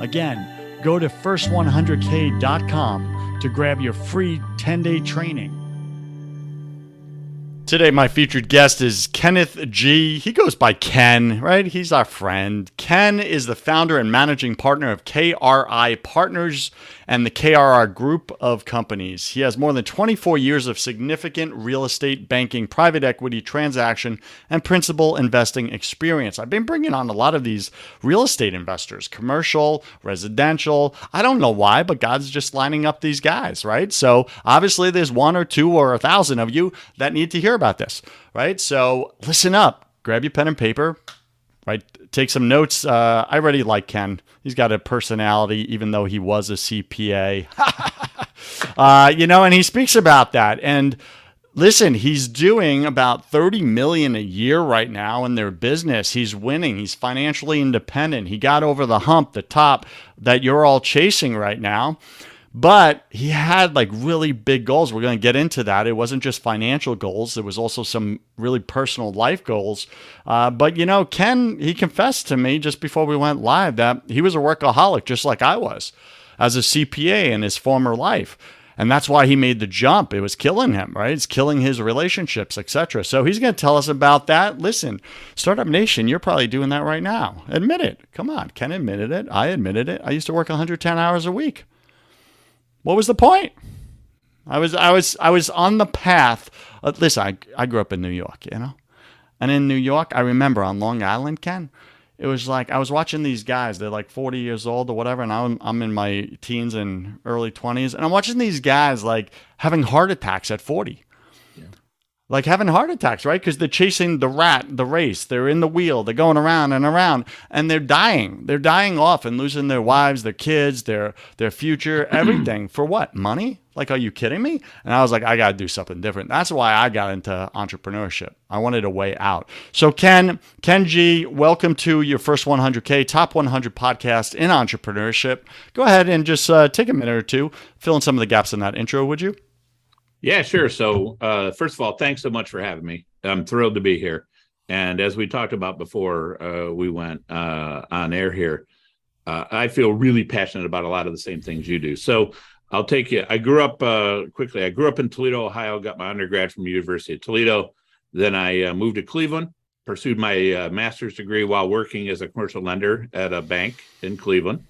Again, go to first100k.com to grab your free 10 day training. Today, my featured guest is Kenneth Gee. He goes by Ken, right? He's our friend. Ken is the founder and managing partner of KRI Partners and the KRR Group of Companies. He has more than 24 years of significant real estate banking, private equity, transaction, and principal investing experience. I've been bringing on a lot of these real estate investors, commercial, residential. I don't know why, but God's just lining up these guys, right? So obviously, there's one or two or a thousand of you that need to hear about this, right? So listen up, grab your pen and paper, right? Take some notes. Uh, I already like Ken. He's got a personality, even though he was a CPA. uh, you know, and he speaks about that. And listen, he's doing about 30 million a year right now in their business. He's winning. He's financially independent. He got over the hump, the top that you're all chasing right now. But he had like really big goals. We're going to get into that. It wasn't just financial goals, there was also some really personal life goals. Uh, but, you know, Ken, he confessed to me just before we went live that he was a workaholic, just like I was as a CPA in his former life. And that's why he made the jump. It was killing him, right? It's killing his relationships, etc. So he's going to tell us about that. Listen, Startup Nation, you're probably doing that right now. Admit it. Come on. Ken admitted it. I admitted it. I used to work 110 hours a week what was the point? I was I was I was on the path. Uh, listen, I I grew up in New York, you know, and in New York, I remember on Long Island, Ken. It was like I was watching these guys. They're like 40 years old or whatever, and I'm I'm in my teens and early 20s, and I'm watching these guys like having heart attacks at 40 like having heart attacks, right? Because they're chasing the rat, the race. They're in the wheel. They're going around and around, and they're dying. They're dying off and losing their wives, their kids, their their future, everything for what? Money? Like, are you kidding me? And I was like, I got to do something different. That's why I got into entrepreneurship. I wanted a way out. So, Ken, Ken Gee, welcome to your first 100K top 100 podcast in entrepreneurship. Go ahead and just uh, take a minute or two, fill in some of the gaps in that intro, would you? Yeah, sure. So, uh, first of all, thanks so much for having me. I'm thrilled to be here. And as we talked about before uh, we went uh, on air here, uh, I feel really passionate about a lot of the same things you do. So, I'll take you. I grew up uh, quickly. I grew up in Toledo, Ohio. Got my undergrad from University of Toledo. Then I uh, moved to Cleveland, pursued my master's degree while working as a commercial lender at a bank in Cleveland.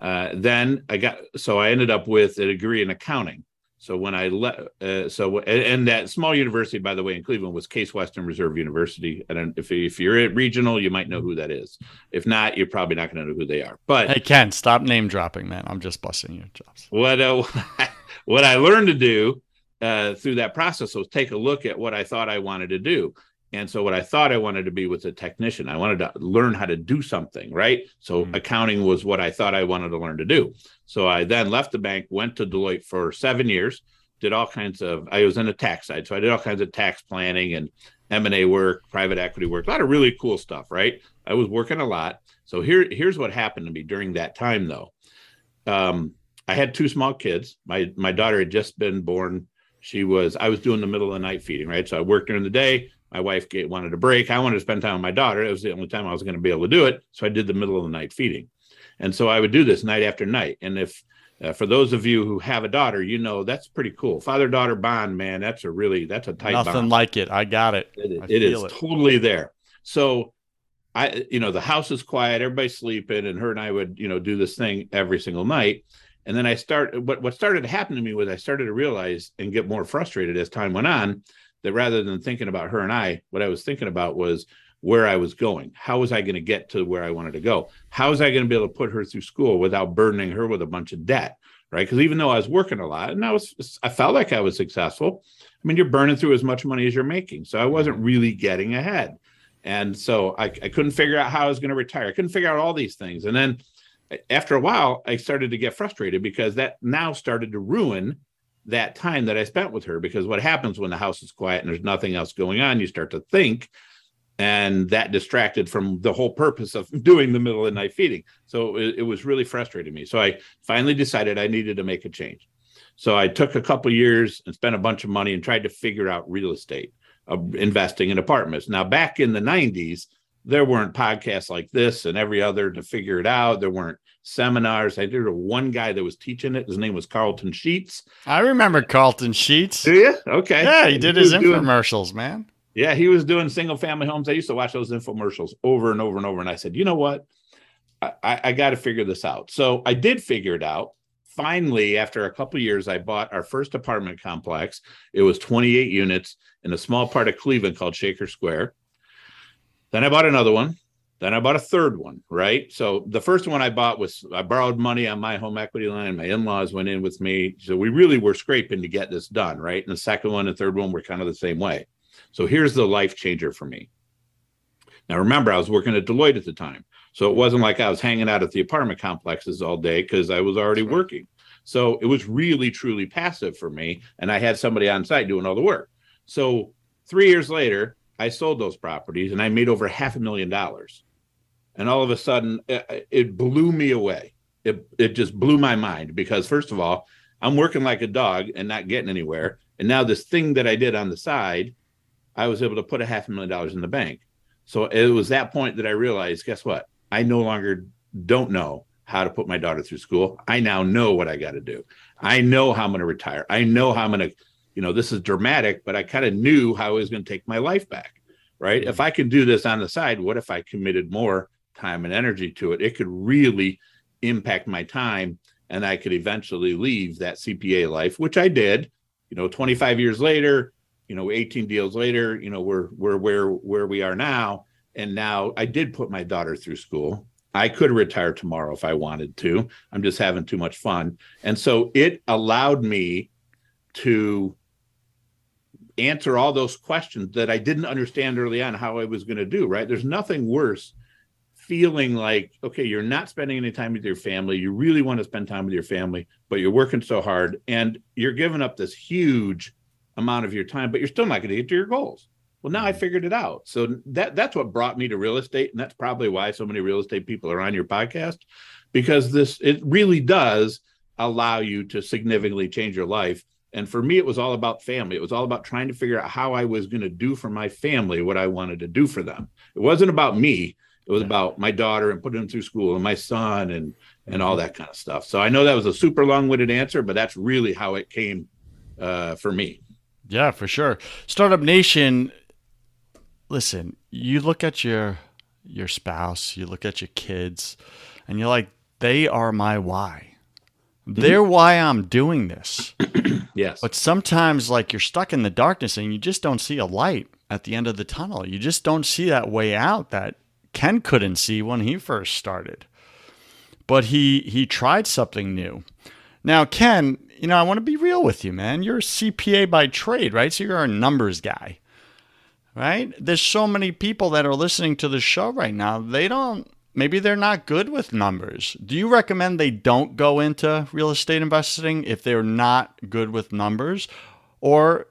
then I got so I ended up with a degree in accounting so when I left, uh, so and, and, that small university, by the way, in Cleveland was Case Western Reserve University. And if if you're at regional, you might know who that is. If not, you're probably not going to know who they are. But hey, Ken, stop name dropping, man. I'm just busting your chops. What uh, what I learned to do uh, through that process was take a look at what I thought I wanted to do. And so what I thought I wanted to be was a technician. I wanted to learn how to do something, right? So mm-hmm. accounting was what I thought I wanted to learn to do. So I then left the bank, went to Deloitte for seven years, did all kinds of I was in the tax side. So I did all kinds of tax planning and M&A work, private equity work, a lot of really cool stuff, right? I was working a lot. So here, here's what happened to me during that time though. Um, I had two small kids. My my daughter had just been born she was I was doing the middle of the night feeding, right? So I worked during the day. My wife wanted a break. I wanted to spend time with my daughter. It was the only time I was going to be able to do it. So I did the middle of the night feeding. And so I would do this night after night. And if uh, for those of you who have a daughter, you know that's pretty cool. Father daughter bond, man, that's a really that's a tight Nothing bond. like it. I got it. It, I it is it. totally there. So I, you know, the house is quiet, everybody's sleeping, and her and I would, you know, do this thing every single night. And then I start what what started to happen to me was I started to realize and get more frustrated as time went on that rather than thinking about her and I, what I was thinking about was where I was going. How was I going to get to where I wanted to go? How was I going to be able to put her through school without burdening her with a bunch of debt? Right. Because even though I was working a lot and I was, I felt like I was successful. I mean, you're burning through as much money as you're making. So I wasn't mm-hmm. really getting ahead. And so I, I couldn't figure out how I was going to retire. I couldn't figure out all these things. And then eh, after a while, I started to get frustrated because that now started to ruin that time that I spent with her. Because what happens when the house is quiet and there's nothing else going on, you start to think, and that distracted from the whole purpose of doing the middle of the night feeding. So it, it was really frustrating me. So I finally decided I needed to make a change. So I took a couple years and spent a bunch of money and tried to figure out real estate, uh, investing in apartments. Now, back in the 90s, there weren't podcasts like this and every other to figure it out. There weren't seminars. I did one guy that was teaching it. His name was Carlton Sheets. I remember Carlton Sheets. Do you? Okay. Yeah, he did his was doing- infomercials, man. Yeah, he was doing single family homes. I used to watch those infomercials over and over and over. And I said, you know what? I, I, I got to figure this out. So I did figure it out. Finally, after a couple years, I bought our first apartment complex. It was 28 units in a small part of Cleveland called Shaker Square. Then I bought another one. Then I bought a third one, right? So the first one I bought was I borrowed money on my home equity line. My in-laws went in with me. So we really were scraping to get this done, right? And the second one and third one were kind of the same way. So here's the life changer for me. Now remember, I was working at Deloitte at the time. So it wasn't like I was hanging out at the apartment complexes all day because I was already working. So it was really truly passive for me. And I had somebody on site doing all the work. So three years later, I sold those properties and I made over half a million dollars. And all of a sudden, it, it blew me away. It, it just blew my mind because, first of all, I'm working like a dog and not getting anywhere. And now, this thing that I did on the side, I was able to put a half a million dollars in the bank. So it was that point that I realized guess what? I no longer don't know how to put my daughter through school. I now know what I got to do. I know how I'm going to retire. I know how I'm going to, you know, this is dramatic, but I kind of knew how I was going to take my life back. Right. Mm-hmm. If I could do this on the side, what if I committed more time and energy to it? It could really impact my time and I could eventually leave that CPA life, which I did. You know, 25 years later, you know, 18 deals later, you know, we're we're where where we are now. And now I did put my daughter through school. I could retire tomorrow if I wanted to. I'm just having too much fun. And so it allowed me to answer all those questions that I didn't understand early on how I was going to do, right? There's nothing worse feeling like, okay, you're not spending any time with your family. You really want to spend time with your family, but you're working so hard and you're giving up this huge amount of your time, but you're still not going to get to your goals. Well, now I mm-hmm. figured it out. So that that's what brought me to real estate, and that's probably why so many real estate people are on your podcast, because this it really does allow you to significantly change your life. And for me, it was all about family. It was all about trying to figure out how I was going to do for my family what I wanted to do for them. It wasn't about me. It was about my daughter and putting them through school and my son and and all that kind of stuff. So I know that was a super long-winded answer, but that's really how it came uh, for me. Yeah, for sure. Startup Nation, listen, you look at your your spouse, you look at your kids, and you're like, they are my why. Mm-hmm. They're why I'm doing this. Yes. But sometimes, like, you're stuck in the darkness and you just don't see a light at the end of the tunnel. You just don't see that way out that Ken couldn't see when he first started. But he he tried something new. Now, Ken, you know, I want to be real with you, man. You're a CPA by trade, right? So you're a numbers guy, right? There's so many people that are listening to the show right now. They don't, maybe they're not good with numbers. Do you recommend they don't go into real estate investing if they're not good with numbers? Or,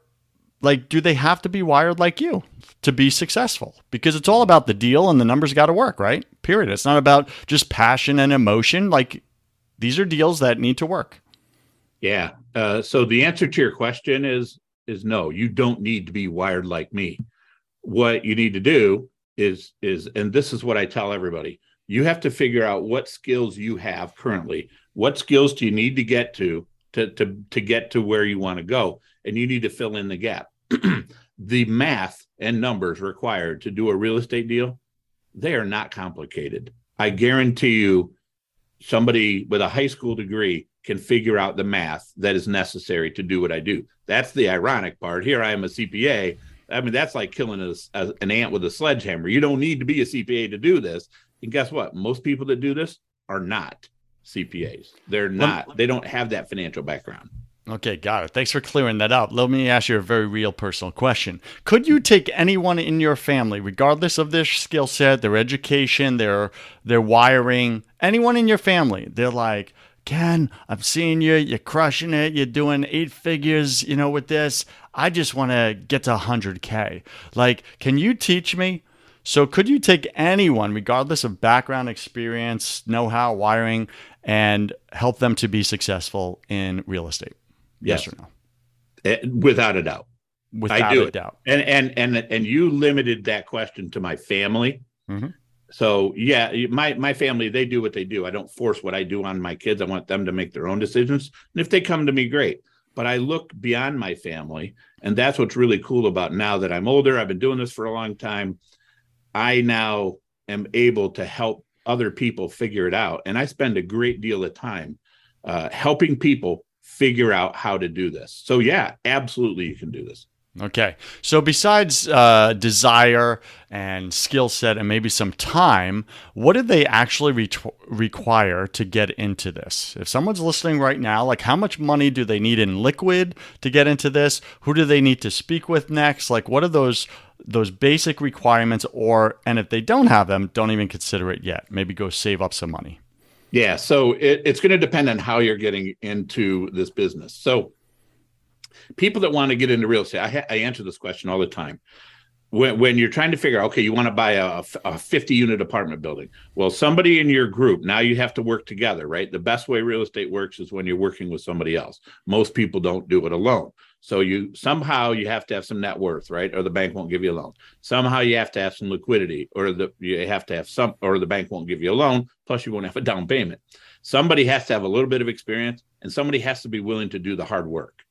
like, do they have to be wired like you to be successful? Because it's all about the deal and the numbers got to work, right? Period. It's not about just passion and emotion. Like, these are deals that need to work. Yeah. Uh, so the answer to your question is is no. You don't need to be wired like me. What you need to do is is, and this is what I tell everybody. You have to figure out what skills you have currently. What skills do you need to get to to to to get to where you want to go, and you need to fill in the gap. the math and numbers required to do a real estate deal, they are not complicated. I guarantee you, somebody with a high school degree can figure out the math that is necessary to do what I do. That's the ironic part. Here I am a CPA. I mean, that's like killing a, a, an ant with a sledgehammer. You don't need to be a CPA to do this. And guess what? Most people that do this are not CPAs. They're not, they don't have that financial background. Okay, got it. Thanks for clearing that up. Let me ask you a very real personal question. Could you take anyone in your family, regardless of their skill set, their education, their their wiring, anyone in your family, they're like, Ken, I'm seeing you, you're crushing it, you're doing eight figures, you know, with this. I just want to get to 100K. Like, can you teach me? So, could you take anyone, regardless of background, experience, know how, wiring, and help them to be successful in real estate? Yes, yes or no? It, eh, without a doubt. Without I do a it. doubt. And and and and you limited that question to my family. Mm-hmm. So yeah, my my family they do what they do. I don't force what I do on my kids. I want them to make their own decisions. And if they come to me, great. But I look beyond my family, and that's what's really cool about now that I'm older. I've been doing this for a long time. I now am able to help other people figure it out, and I spend a great deal of time uh, helping people figure out how to do this. So yeah, absolutely, you can do this. Okay. So besides uh, desire and skill set and maybe some time, what did they actually re- require to get into this? If someone's listening right now, like how much money do they need in liquid to get into this? Who do they need to speak with next? Like what are those those basic requirements or and if they don't have them, don't even consider it yet. Maybe go save up some money. Yeah, so it, it's going to depend on how you're getting into this business. So people that want to get into real estate, I, ha- I answer this question all the time. When, when you're trying to figure out, okay, you want to buy a, a 50 unit apartment building. Well, somebody in your group, now you have to work together, right? The best way real estate works is when you're working with somebody else. Most people don't do it alone. So you somehow you have to have some net worth, right? Or the bank won't give you a loan. Somehow you have to have some liquidity, or the you have to have some, or the bank won't give you a loan. Plus, you won't have a down payment. Somebody has to have a little bit of experience, and somebody has to be willing to do the hard work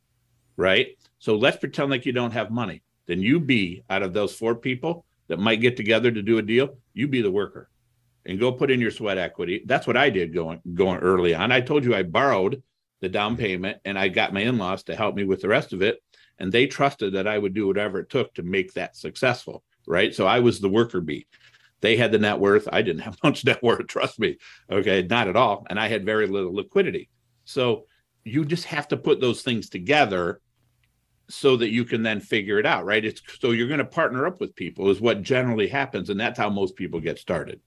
right? So let's pretend like you don't have money. Then you be out of those four people that might get together to do a deal, you be the worker and go put in your sweat equity. That's what I did going going early on. I told you I borrowed the down payment and I got my in-laws to help me with the rest of it. And they trusted that I would do whatever it took to make that successful. Right. So I was the worker bee. They had the net worth. I didn't have much net worth, trust me. Okay, not at all. And I had very little liquidity. So you just have to put those things together so that you can then figure it out, right? It's so you're going to partner up with people is what generally happens, and that's how most people get started.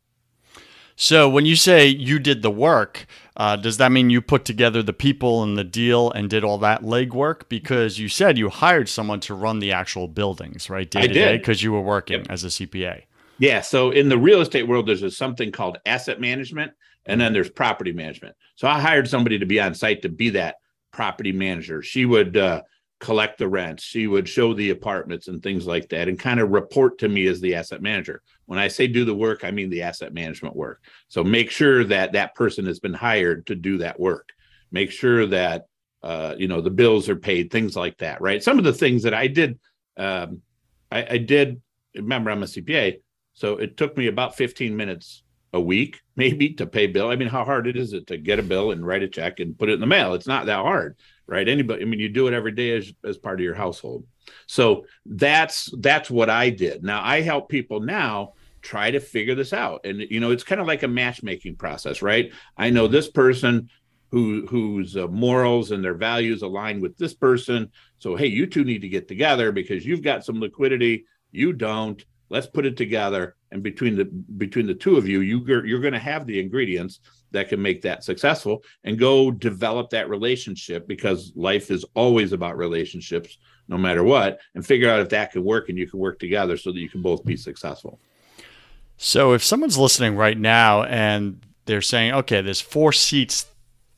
So when you say you did the work, uh, does that mean you put together the people and the deal and did all that legwork? Because you said you hired someone to run the actual buildings, right, day to day, because you were working yep. as a CPA. Yeah. So in the real estate world, there's something called asset management, and then there's property management. So I hired somebody to be on site to be that property manager. She would uh, collect the rents. She would show the apartments and things like that and kind of report to me as the asset manager. When I say do the work, I mean the asset management work. So make sure that that person has been hired to do that work. Make sure that uh, you know the bills are paid, things like that, right? Some of the things that I did, um, I, I did. Remember, I'm a CPA, so it took me about 15 minutes a week, maybe, to pay bill. I mean, how hard it is it to get a bill and write a check and put it in the mail? It's not that hard right? Anybody i mean you do it every day as, as part of your household. So that's that's what i did. Now i help people now try to figure this out. And you know it's kind of like a matchmaking process right? I know this person who whose uh, morals and their values align with this person. So hey you two need to get together because you've got some liquidity. You don't. Let's put it together. And between the between the two of you you you're going to have the ingredients that can make that successful and go develop that relationship because life is always about relationships no matter what and figure out if that can work and you can work together so that you can both be successful. So if someone's listening right now and they're saying okay there's four seats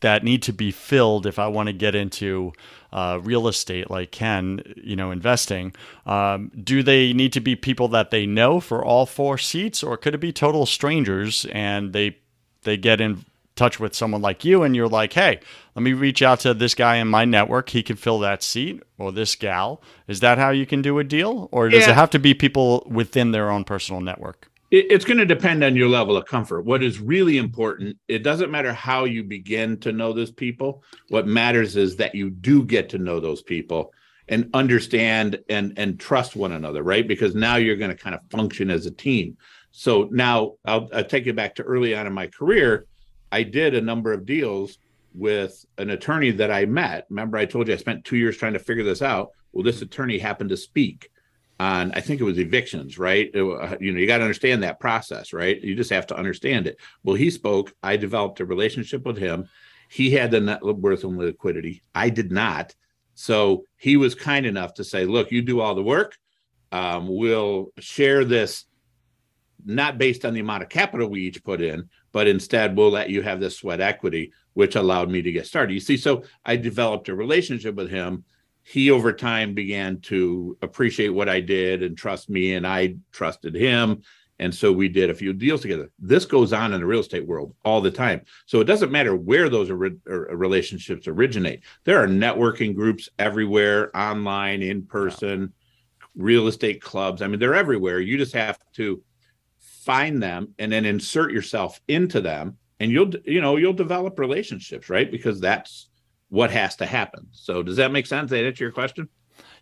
that need to be filled if I want to get into uh, real estate like Ken, you know, investing, um, do they need to be people that they know for all four seats, or could it be total strangers and they they get in touch with someone like you and you're like, hey, let me reach out to this guy in my network. He can fill that seat or this gal. Is that how you can do a deal? Or does yeah. it have to be people within their own personal network? It's going to depend on your level of comfort. What is really important, it doesn't matter how you begin to know those people. What matters is that you do get to know those people and understand and and trust one another, right? Because now you're going to kind of function as a team. So now I'll, I'll take you back to early on in my career. I did a number of deals with an attorney that I met. Remember, I told you I spent two years trying to figure this out. Well, this attorney happened to speak on I think it was evictions, right? It, uh, you know, you got to understand that process, right? You just have to understand it. Well, he spoke. I developed a relationship with him. He had the net worth and liquidity. I did not. So he was kind enough to say, "Look, you do all the work. Um, we'll share this, not based on the amount of capital we each put in, but instead we'll let you have this sweat equity, which allowed me to get started." You see, so I developed a relationship with him he over time began to appreciate what I did and trust me, and I trusted him. And so we did a few deals together. This goes on in the real estate world all the time. So it doesn't matter where those relationships originate. There are networking groups everywhere, online, in person, real estate clubs. I mean, they're everywhere. You just have to find them and then insert yourself into them and you'll you know you'll develop relationships right because that's what has to happen. So does that make sense? That answer your question?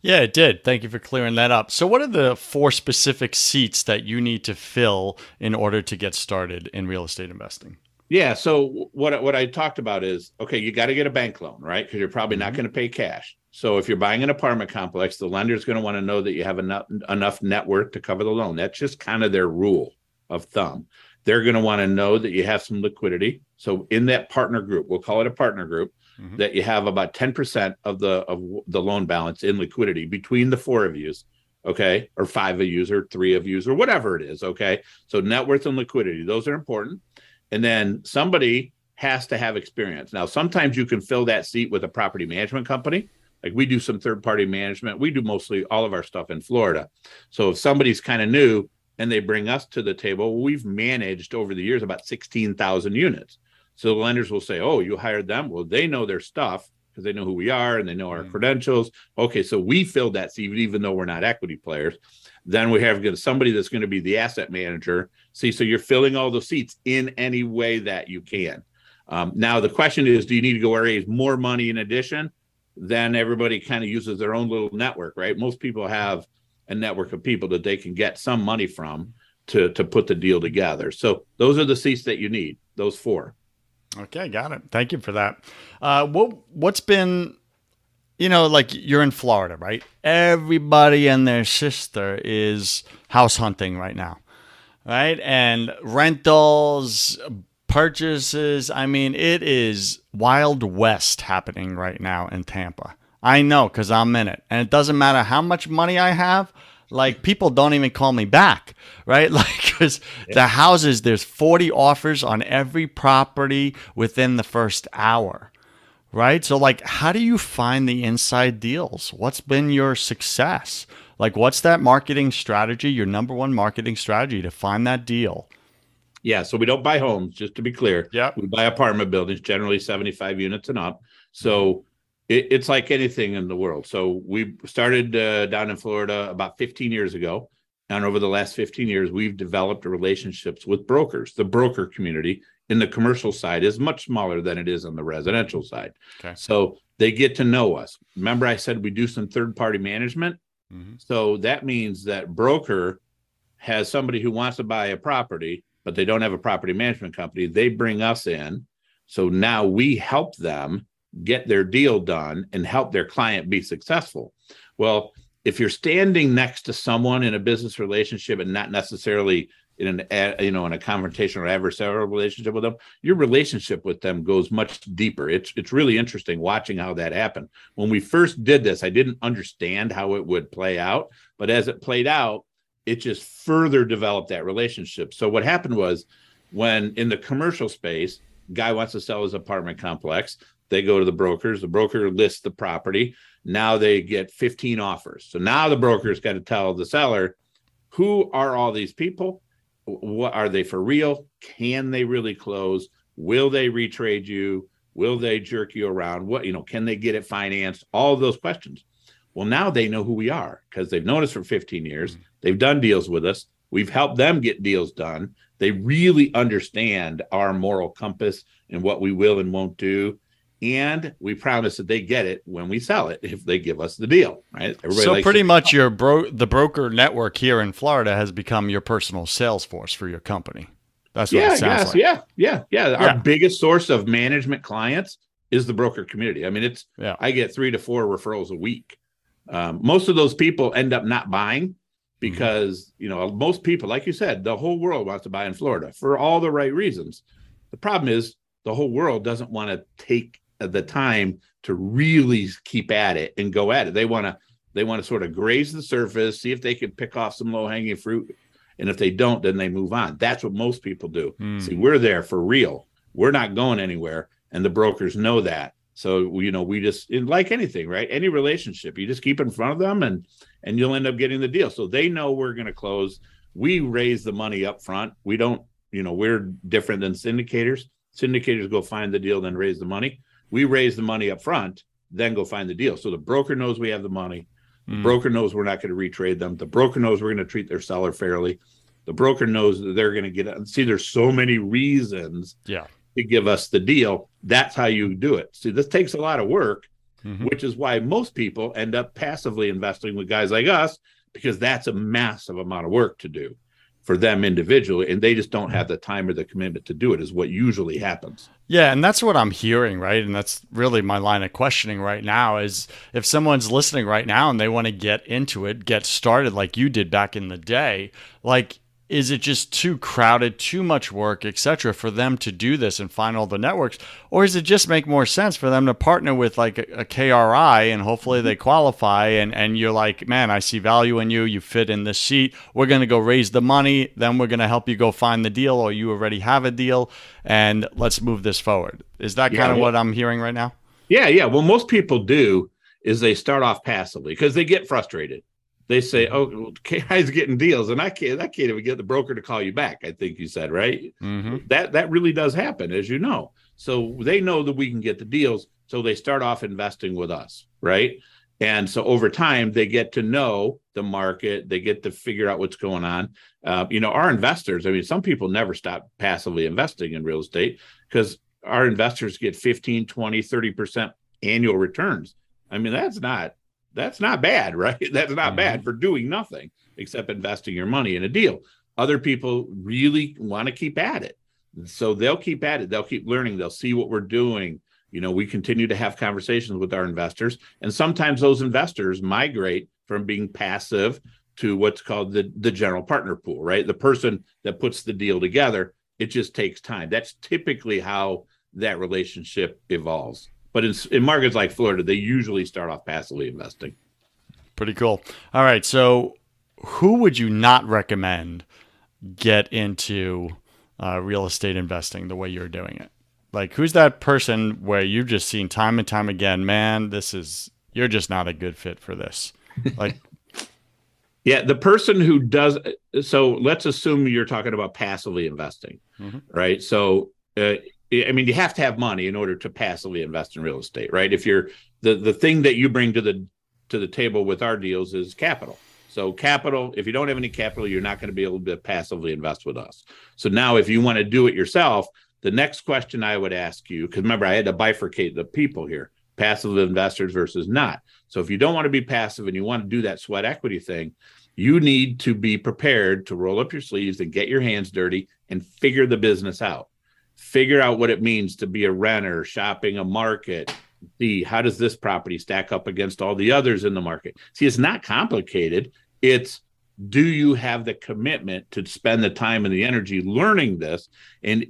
Yeah, it did. Thank you for clearing that up. So, what are the four specific seats that you need to fill in order to get started in real estate investing? Yeah. So, what what I talked about is okay, you got to get a bank loan, right? Because you're probably not mm-hmm. going to pay cash. So, if you're buying an apartment complex, the lender is going to want to know that you have enough enough net worth to cover the loan. That's just kind of their rule of thumb. They're going to want to know that you have some liquidity. So, in that partner group, we'll call it a partner group mm-hmm. that you have about 10% of the of the loan balance in liquidity between the four of you okay or five of you or three of you or whatever it is okay so net worth and liquidity those are important and then somebody has to have experience now sometimes you can fill that seat with a property management company like we do some third party management we do mostly all of our stuff in florida so if somebody's kind of new and they bring us to the table we've managed over the years about 16000 units so the lenders will say, "Oh, you hired them? Well, they know their stuff because they know who we are and they know our mm-hmm. credentials." Okay, so we filled that seat even though we're not equity players. Then we have somebody that's going to be the asset manager. See, so you're filling all the seats in any way that you can. Um, now the question is, do you need to go raise more money in addition? Then everybody kind of uses their own little network, right? Most people have a network of people that they can get some money from to to put the deal together. So those are the seats that you need. Those four. Okay, got it. Thank you for that. Uh, what what's been, you know, like you're in Florida, right? Everybody and their sister is house hunting right now, right? And rentals, purchases. I mean, it is wild west happening right now in Tampa. I know because I'm in it, and it doesn't matter how much money I have like people don't even call me back right like because yeah. the houses there's 40 offers on every property within the first hour right so like how do you find the inside deals what's been your success like what's that marketing strategy your number one marketing strategy to find that deal yeah so we don't buy homes just to be clear yeah we buy apartment buildings generally 75 units and up so it, it's like anything in the world. So we started uh, down in Florida about 15 years ago. And over the last 15 years, we've developed relationships with brokers. The broker community in the commercial side is much smaller than it is on the residential side. Okay. So they get to know us. Remember, I said we do some third party management. Mm-hmm. So that means that broker has somebody who wants to buy a property, but they don't have a property management company. They bring us in. So now we help them get their deal done and help their client be successful. Well, if you're standing next to someone in a business relationship and not necessarily in an you know in a confrontation or adversarial relationship with them your relationship with them goes much deeper it's it's really interesting watching how that happened when we first did this i didn't understand how it would play out but as it played out it just further developed that relationship so what happened was when in the commercial space Guy wants to sell his apartment complex. They go to the brokers. The broker lists the property. Now they get 15 offers. So now the broker's got to tell the seller who are all these people? What are they for real? Can they really close? Will they retrade you? Will they jerk you around? What, you know, can they get it financed? All those questions. Well, now they know who we are because they've known us for 15 years. Mm-hmm. They've done deals with us. We've helped them get deals done. They really understand our moral compass and what we will and won't do. And we promise that they get it when we sell it if they give us the deal, right? Everybody so pretty much your bro the broker network here in Florida has become your personal sales force for your company. That's what yeah, it sounds yes, like. Yeah, yeah, yeah. yeah. Our biggest source of management clients is the broker community. I mean, it's yeah. I get three to four referrals a week. Um, most of those people end up not buying. Because mm-hmm. you know most people like you said the whole world wants to buy in florida for all the right reasons the problem is the whole world doesn't want to take the time to really keep at it and go at it they want to they want to sort of graze the surface see if they can pick off some low hanging fruit and if they don't then they move on that's what most people do mm. see we're there for real we're not going anywhere and the brokers know that so you know, we just like anything, right? Any relationship, you just keep in front of them, and and you'll end up getting the deal. So they know we're going to close. We raise the money up front. We don't, you know, we're different than syndicators. Syndicators go find the deal, then raise the money. We raise the money up front, then go find the deal. So the broker knows we have the money. The mm. broker knows we're not going to retrade them. The broker knows we're going to treat their seller fairly. The broker knows that they're going to get it. See, there's so many reasons yeah to give us the deal. That's how you do it. See, this takes a lot of work, mm-hmm. which is why most people end up passively investing with guys like us because that's a massive amount of work to do for them individually and they just don't have the time or the commitment to do it is what usually happens. Yeah and that's what i'm hearing right? And that's really my line of questioning right now is if someone's listening right now and they want to get into it get started like you did back in the day like is it just too crowded, too much work, etc., for them to do this and find all the networks, or does it just make more sense for them to partner with like a, a KRI and hopefully they qualify and and you're like, man, I see value in you, you fit in this seat. We're gonna go raise the money, then we're gonna help you go find the deal, or you already have a deal, and let's move this forward. Is that yeah, kind of what I'm hearing right now? Yeah, yeah. Well, most people do is they start off passively because they get frustrated they say, "Oh, well, KI's getting deals," and I can't, I can't even get the broker to call you back. I think you said right. Mm-hmm. That that really does happen, as you know. So they know that we can get the deals, so they start off investing with us, right? And so over time, they get to know the market. They get to figure out what's going on. Uh, you know, our investors. I mean, some people never stop passively investing in real estate because our investors get 15, 20, 30 percent annual returns. I mean, that's not that's not bad, right? That's not mm-hmm. bad for doing nothing except investing your money in a deal. Other people really want to keep at it. So they'll keep at it. They'll keep learning. They'll see what we're doing. You know, we continue to have conversations with our investors. And sometimes those investors migrate from being passive to what's called the, the general partner pool, right? The person that puts the deal together. It just takes time. That's typically how that relationship evolves. But in, in markets like Florida, they usually start off passively investing. Pretty cool. All right. So, who would you not recommend get into uh, real estate investing the way you're doing it? Like, who's that person where you've just seen time and time again, man, this is, you're just not a good fit for this? Like, yeah, the person who does, so let's assume you're talking about passively investing, mm-hmm. right? So, uh, I mean, you have to have money in order to passively invest in real estate, right? If you're the the thing that you bring to the to the table with our deals is capital. So capital, if you don't have any capital, you're not going to be able to passively invest with us. So now if you want to do it yourself, the next question I would ask you, because remember I had to bifurcate the people here, passive investors versus not. So if you don't want to be passive and you want to do that sweat equity thing, you need to be prepared to roll up your sleeves and get your hands dirty and figure the business out figure out what it means to be a renter, shopping a market, see how does this property stack up against all the others in the market. See, it's not complicated. It's do you have the commitment to spend the time and the energy learning this? And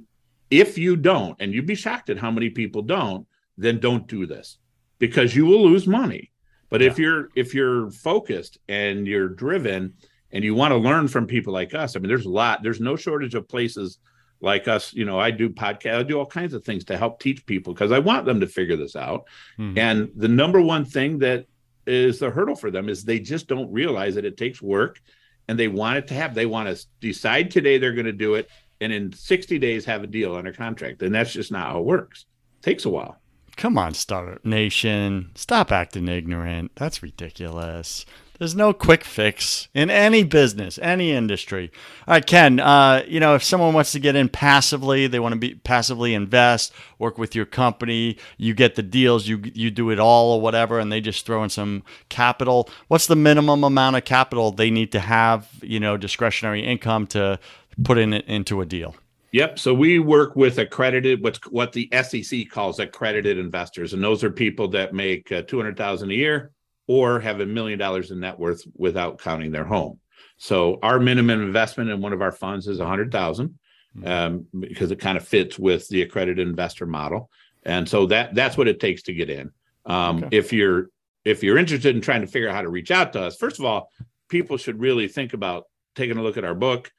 if you don't, and you'd be shocked at how many people don't, then don't do this because you will lose money. But yeah. if you're if you're focused and you're driven and you want to learn from people like us, I mean, there's a lot, there's no shortage of places like us, you know, I do podcast, I do all kinds of things to help teach people because I want them to figure this out. Mm-hmm. And the number one thing that is the hurdle for them is they just don't realize that it takes work and they want it to have they want to decide today they're going to do it and in 60 days have a deal under contract. And that's just not how it works. It takes a while. Come on startup nation stop acting ignorant. That's ridiculous there's no quick fix in any business, any industry. All right, Ken. Uh, you know, if someone wants to get in passively, they want to be passively invest, work with your company. You get the deals, you you do it all or whatever, and they just throw in some capital. What's the minimum amount of capital they need to have? You know, discretionary income to put in into a deal. Yep. So we work with accredited, what's what the SEC calls accredited investors, and those are people that make uh, two hundred thousand a year or have a million dollars in net worth without counting their home. So our minimum investment in one of our funds is a hundred thousand, mm-hmm. um, because it kind of fits with the accredited investor model, and so that that's what it takes to get in. Um, okay. If you're if you're interested in trying to figure out how to reach out to us, first of all, people should really think about taking a look at our book,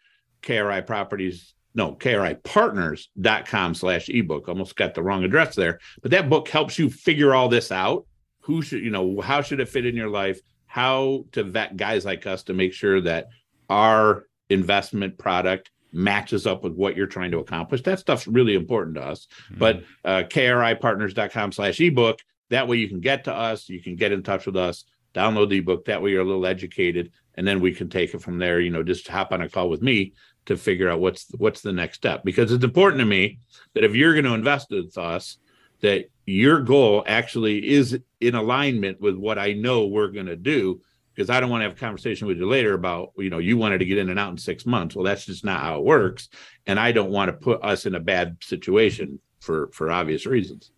KRI Properties. No, KRI KRIPartners.com slash ebook. Almost got the wrong address there. But that book helps you figure all this out who should you know how should it fit in your life? How to vet guys like us to make sure that our investment product matches up with what you're trying to accomplish? That stuff's really important to us. Mm-hmm. but uh, kripartners.com slash ebook that way you can get to us you can get in touch with us download the ebook that way you're a little educated and then we can take it from there you know just hop on a call with me to figure out what's what's the next step. Because it's important to me that if you're going to invest with us that your goal actually is in alignment with what I know we're going to do because I don't want to have a conversation with you later about, you know, you wanted to get in and out in six months. Well, that's just not how it works. And I don't want to put us in a bad situation for, for obvious reasons.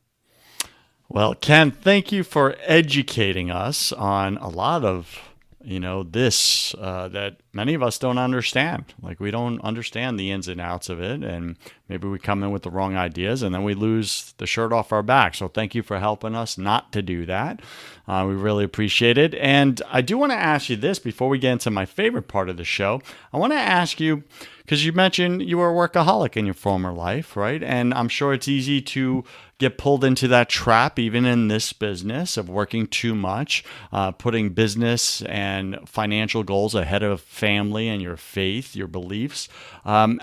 Well, Ken, thank you for educating us on a lot of you know this uh, that many of us don't understand. Like we don't understand the ins and outs of it and maybe we come in with the wrong ideas and then we lose the shirt off our back. So thank you for helping us not to do that. Uh, we really appreciate it. And i do want to ask you this before we get into my favorite part of the show. I want to ask you because you mentioned you were a workaholic in your former life right and i'm sure it's easy to get pulled into that trap, even in this business, of working too much, uh, putting business and financial goals ahead of family and your faith, your beliefs. Um,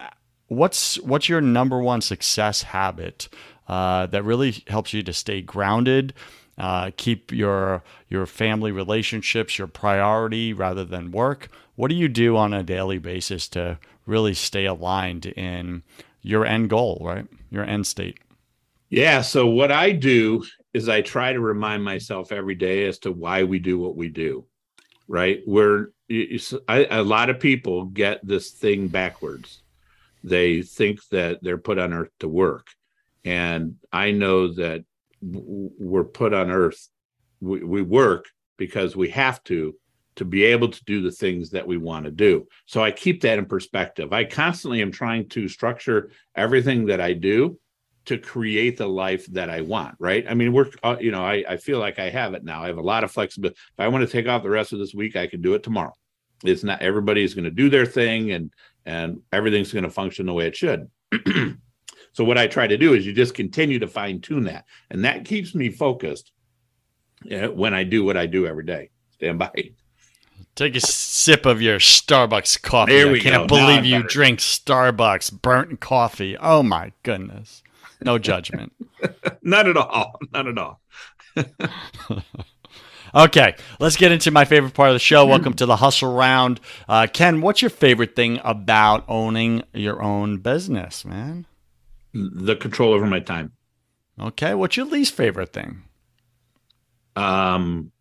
what's what's your number one success habit uh, that really helps you to stay grounded? Uh, keep your your family relationships your priority rather than work. What do you do on a daily basis to really stay aligned in your end goal, right? Your end state. Yeah. So what I do is I try to remind myself every day as to why we do what we do. Right. Where a lot of people get this thing backwards. They think that they're put on earth to work. And I know that we're put on earth. We, we work because we have to to be able to do the things that we want to do. So I keep that in perspective. I constantly am trying to structure everything that I do to create the life that I want, right? I mean, we're, uh, you know, I, I feel like I have it now. I have a lot of flexibility. If I want to take off the rest of this week, I can do it tomorrow. It's not everybody's going to do their thing and and everything's going to function the way it should. so what I try to do is you just continue to fine tune that, and that keeps me focused uh, when I do what I do every day. Stand by. Take a sip of your Starbucks coffee. There we I can't go. believe you better. drink Starbucks burnt coffee. Oh my goodness. No judgment. Not at all. Not at all. okay, let's get into my favorite part of the show. Welcome to the hustle round. Uh, Ken, what's your favorite thing about owning your own business, man? The control over my time. Okay, what's your least favorite thing? Um,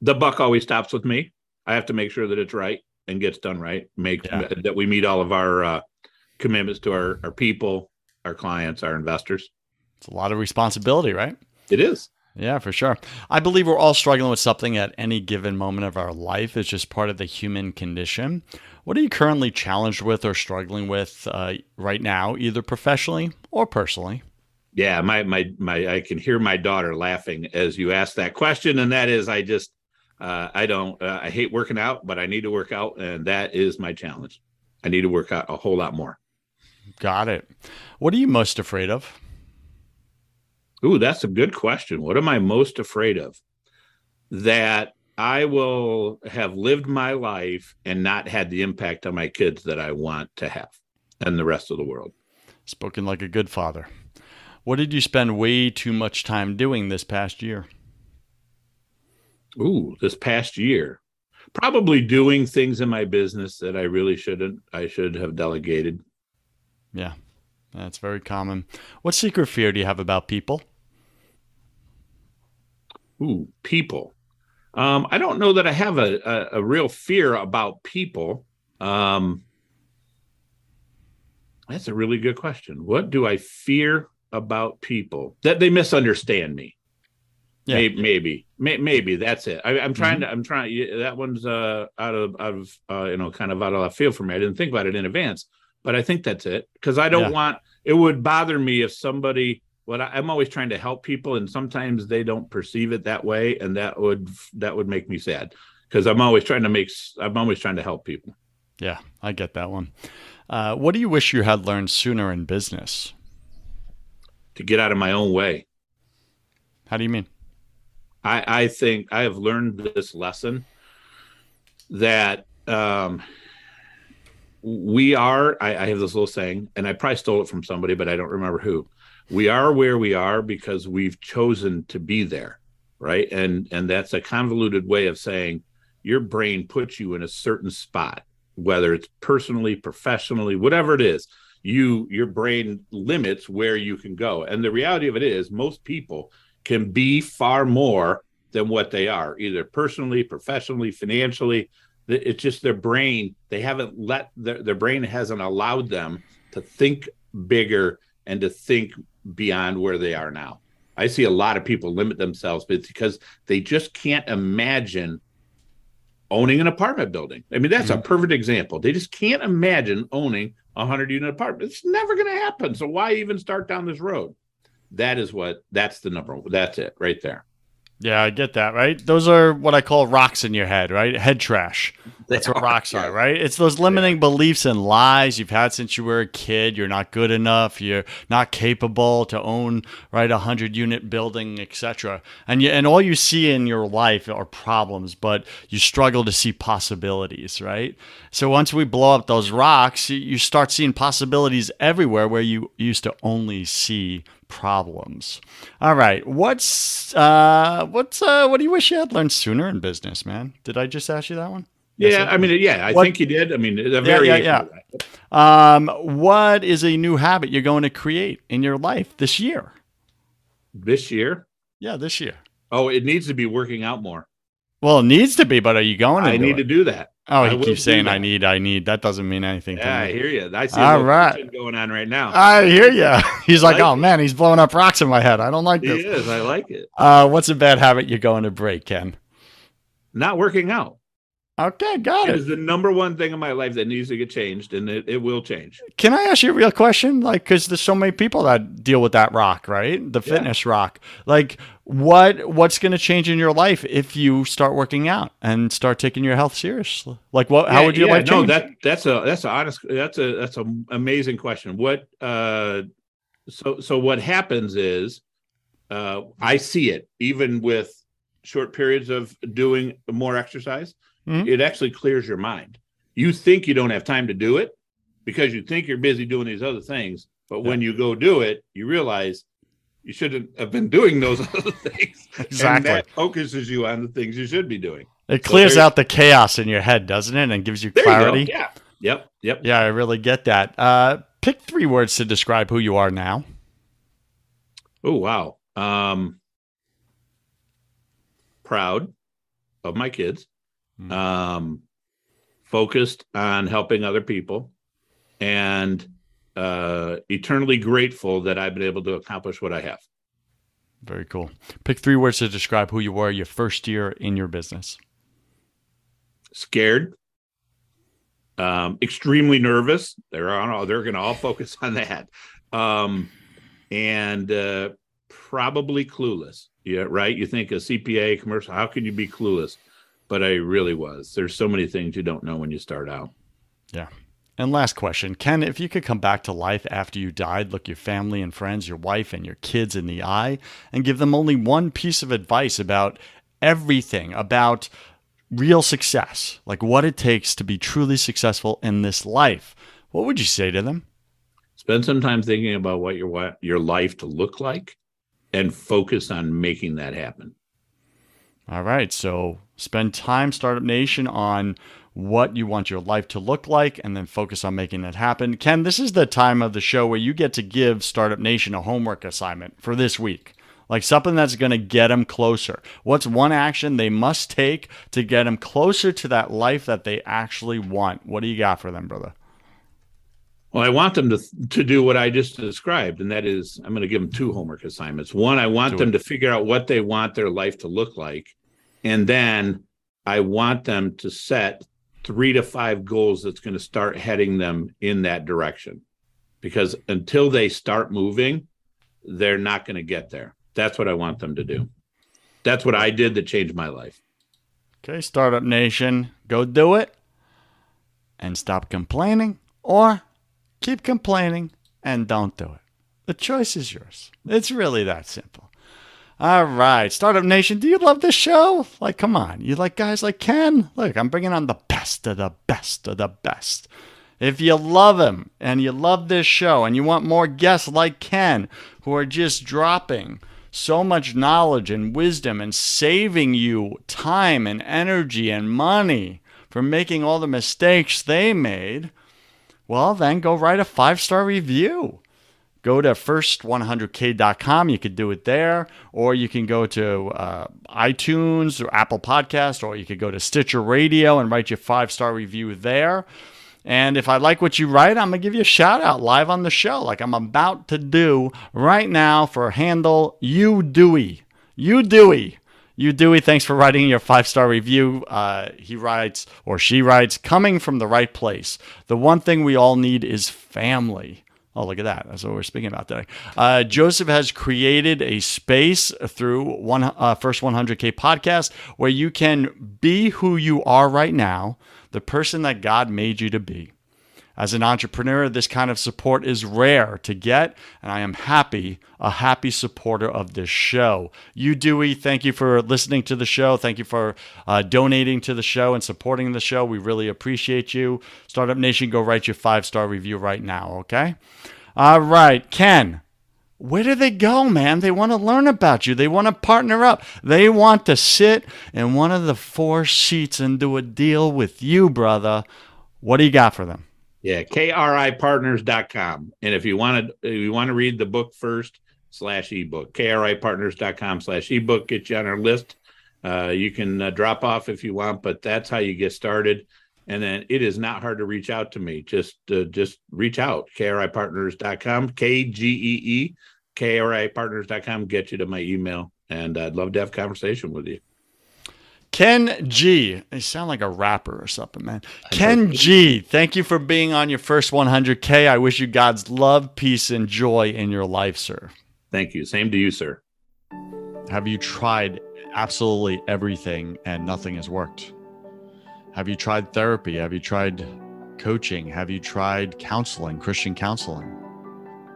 the buck always stops with me. I have to make sure that it's right and gets done right. Make yeah. that we meet all of our uh, commitments to our, our people, our clients, our investors. It's a lot of responsibility, right? It is. Yeah, for sure. I believe we're all struggling with something at any given moment of our life. It's just part of the human condition. What are you currently challenged with or struggling with uh, right now, either professionally or personally? Yeah, my my my I can hear my daughter laughing as you ask that question, and that is, I just uh, I don't uh, I hate working out, but I need to work out, and that is my challenge. I need to work out a whole lot more. Got it. What are you most afraid of? Ooh, that's a good question. What am I most afraid of? That I will have lived my life and not had the impact on my kids that I want to have and the rest of the world. Spoken like a good father. What did you spend way too much time doing this past year? Ooh, this past year. Probably doing things in my business that I really shouldn't. I should have delegated. Yeah, that's very common. What secret fear do you have about people? Ooh, people. Um, I don't know that I have a, a, a real fear about people. Um, that's a really good question. What do I fear about people? That they misunderstand me. Yeah. Maybe, maybe, May- maybe that's it. I, I'm trying Mhm. to. I'm trying. That one's uh, out of out of uh, you know kind of out of left field for me. I didn't think about it in advance, but I think that's it because I don't Yeah. want. It would bother me if somebody. What I, I'm always trying to help people, and sometimes they don't perceive it that way, and that would that would make me sad because I'm always trying to make. I'm always trying to help people. Yeah, I get that one. Uh, what do you wish you had learned sooner in business? to get out of my own way. How do you mean? I, I think I have learned this lesson that um, we are. I, I have this little saying, and I probably stole it from somebody, but I don't remember who. We are where we are because we've chosen to be there, right? And and that's a convoluted way of saying your brain puts you in a certain spot, whether it's personally, professionally, whatever it is. You your brain limits where you can go, and the reality of it is, most people can be far more than what they are, either personally, professionally, financially. It's just their brain, they haven't let their, their brain hasn't allowed them to think bigger and to think beyond where they are now. I see a lot of people limit themselves but because they just can't imagine owning an apartment building. I mean, that's a mm-hmm. perfect example. They just can't imagine owning a 100 unit apartment. It's never going to happen. So why even start down this road? That is what that's the number. That's it right there. Yeah, I get that, right? Those are what I call rocks in your head, right? Head trash. That's what rocks are, right? It's those limiting beliefs and lies you've had since you were a kid. You're not good enough. You're not capable to own, right, a hundred unit building, etc. And you, and all you see in your life are problems, but you struggle to see possibilities, right? So once we blow up those rocks, you, you start seeing possibilities everywhere where you used to only see problems. All right, what's uh, what's uh, what do you wish you had learned sooner in business, man? Did I just ask you that one? Yes, Yeah, I I mean, yeah, I What- think you did. I mean, a yeah, variation. yeah. Um, what is a new habit you're going to create in your life this year? This year, Yeah, this year. oh, it needs to be working out more. Well, it needs to be, but are you going to? I need it? to do that. Oh, he keeps saying, "I need, I need." That doesn't mean anything. Yeah, I to me. I hear you. I see All tension going on right now. I hear you. He's like, like "Oh it. man, he's blowing up rocks in my head. I don't like this." is. I like it. Uh, what's a bad habit you're going to break, Ken? Not working out Okay, got it. it. is the number one thing in my life that needs to get changed, and it, it will change. Can I ask you a real question? Like, because there's so many people that deal with that rock, right? The Yeah. fitness rock. Like, what what's going to change in your life if you start working out and start taking your health seriously? Like, what? how would your yeah, life no, change? that that's a that's a honest that's a that's an amazing question. What uh so so what happens is uh I see it even with short periods of doing more exercise, Mhm. it actually clears your mind. You think you don't have time to do it because you think you're busy doing these other things, but when you go do it, you realize you shouldn't have been doing those other things. And exactly. that focuses you on the things you should be doing. It clears there's- out the chaos in your head, doesn't it? And gives you clarity. you. Yeah. Yep. Yep. Yeah, I really get that. Uh, pick three words to describe who you are now. Oh wow. Um proud of my kids. Hmm. Um focused on helping other people and uh eternally grateful that I've been able to accomplish what I have. Very cool. Pick three words to describe who you were your first year in your business. Scared. Um extremely nervous. They're on all they're gonna all focus on that. Um and uh probably clueless. Yeah, right. You think a CPA commercial, how can you be clueless? But I really was. There's so many things you don't know when you start out. Yeah. And last question Ken, if you could come back to life after you died, look your family and friends, your wife and your kids in the eye, and give them only one piece of advice about everything, about real success, like what it takes to be truly successful in this life, what would you say to them? Spend some time thinking about what your your life to look like and focus on making that happen. All right. So spend time, Startup Nation, on what you want your life to look like and then focus on making it happen. Ken, this is the time of the show where you get to give Startup Nation a homework assignment for this week. Like something that's going to get them closer. What's one action they must take to get them closer to that life that they actually want? What do you got for them, brother? Well, I want them to to do what I just described, and that is, I'm going to give them two homework assignments. One, I want do them it. to figure out what they want their life to look like, and then I want them to set three to five goals that's going to start heading them in that direction. Because until they start moving, they're not going to get there. That's what I want them to do. That's what I did that changed my life. Okay, Startup Nation, go do it and stop complaining or keep complaining and don't do it. The choice is yours. It's really that simple. All right, Startup Nation, do you love this show? Like, come on. You like guys like Ken? Look, I'm bringing on the best of the best of the best. If you love him and you love this show and you want more guests like Ken who are just dropping so much knowledge and wisdom and saving you time and energy and money from making all the mistakes they made, well, then go write a five star review go to first100k.com. You could do it there, or you can go to uh, iTunes or Apple Podcast, or you could go to Stitcher Radio and write your five star review there. And if I like what you write, I'm going to give you a shout out live on the show, like I'm about to do right now for handle you Dewey. You Dewey. You Dewey, thanks for writing your five star review. Uh, he writes, or she writes, coming from the right place. The one thing we all need is family. Oh, look at that. That's what we're speaking about today. Uh, Joseph has created a space through one uh, First 100K podcast where you can be who you are right now, the person that God made you to be. As an entrepreneur, this kind of support is rare to get, and I am happy, a happy supporter of this show. You, Dewey, thank you for listening to the show. Thank you for uh, donating to the show and supporting the show. We really appreciate you. Startup Nation, go write your five star review right now, okay? All right, Ken. Where do they go, man? They want to learn about you. They want to partner up. They want to sit in one of the four seats and do a deal with you, brother. What do you got for them? Yeah, kgeepartners.com. And if you want to you want to read the book first, slash ebook, kgeepartners.com slash ebook, get you on our list. Uh, you can uh, drop off if you want, but that's how you get started. And then it is not hard to reach out to me. Just uh, just reach out, kgeepartners.com, K G E E, kgeepartners.com, get you to my email. And I'd love to have a conversation with you. Ken Gee. They sound like a rapper or something, man. Ken Gee. Thank you for being on your first 100K. I wish you God's love, peace, and joy in your life, sir. Thank you. Same to you, sir. Have you tried absolutely everything and nothing has worked? Have you tried therapy? Have you tried coaching? Have you tried counseling, Christian counseling?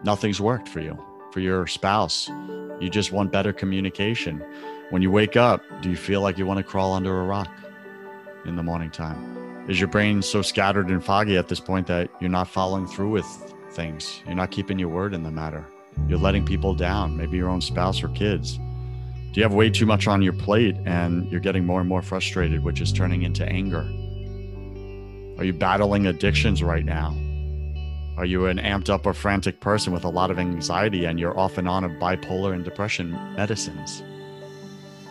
Nothing's worked for you, for your spouse. You just want better communication when you wake up, do you feel like you want to crawl under a rock in the morning time? Is your brain so scattered and foggy at this point that you're not following through with things? You're not keeping your word in the matter. You're letting people down, maybe your own spouse or kids. Do you have way too much on your plate and you're getting more and more frustrated, which is turning into anger? Are you battling addictions right now? Are you an amped up or frantic person with a lot of anxiety and you're off and on of bipolar and depression medicines?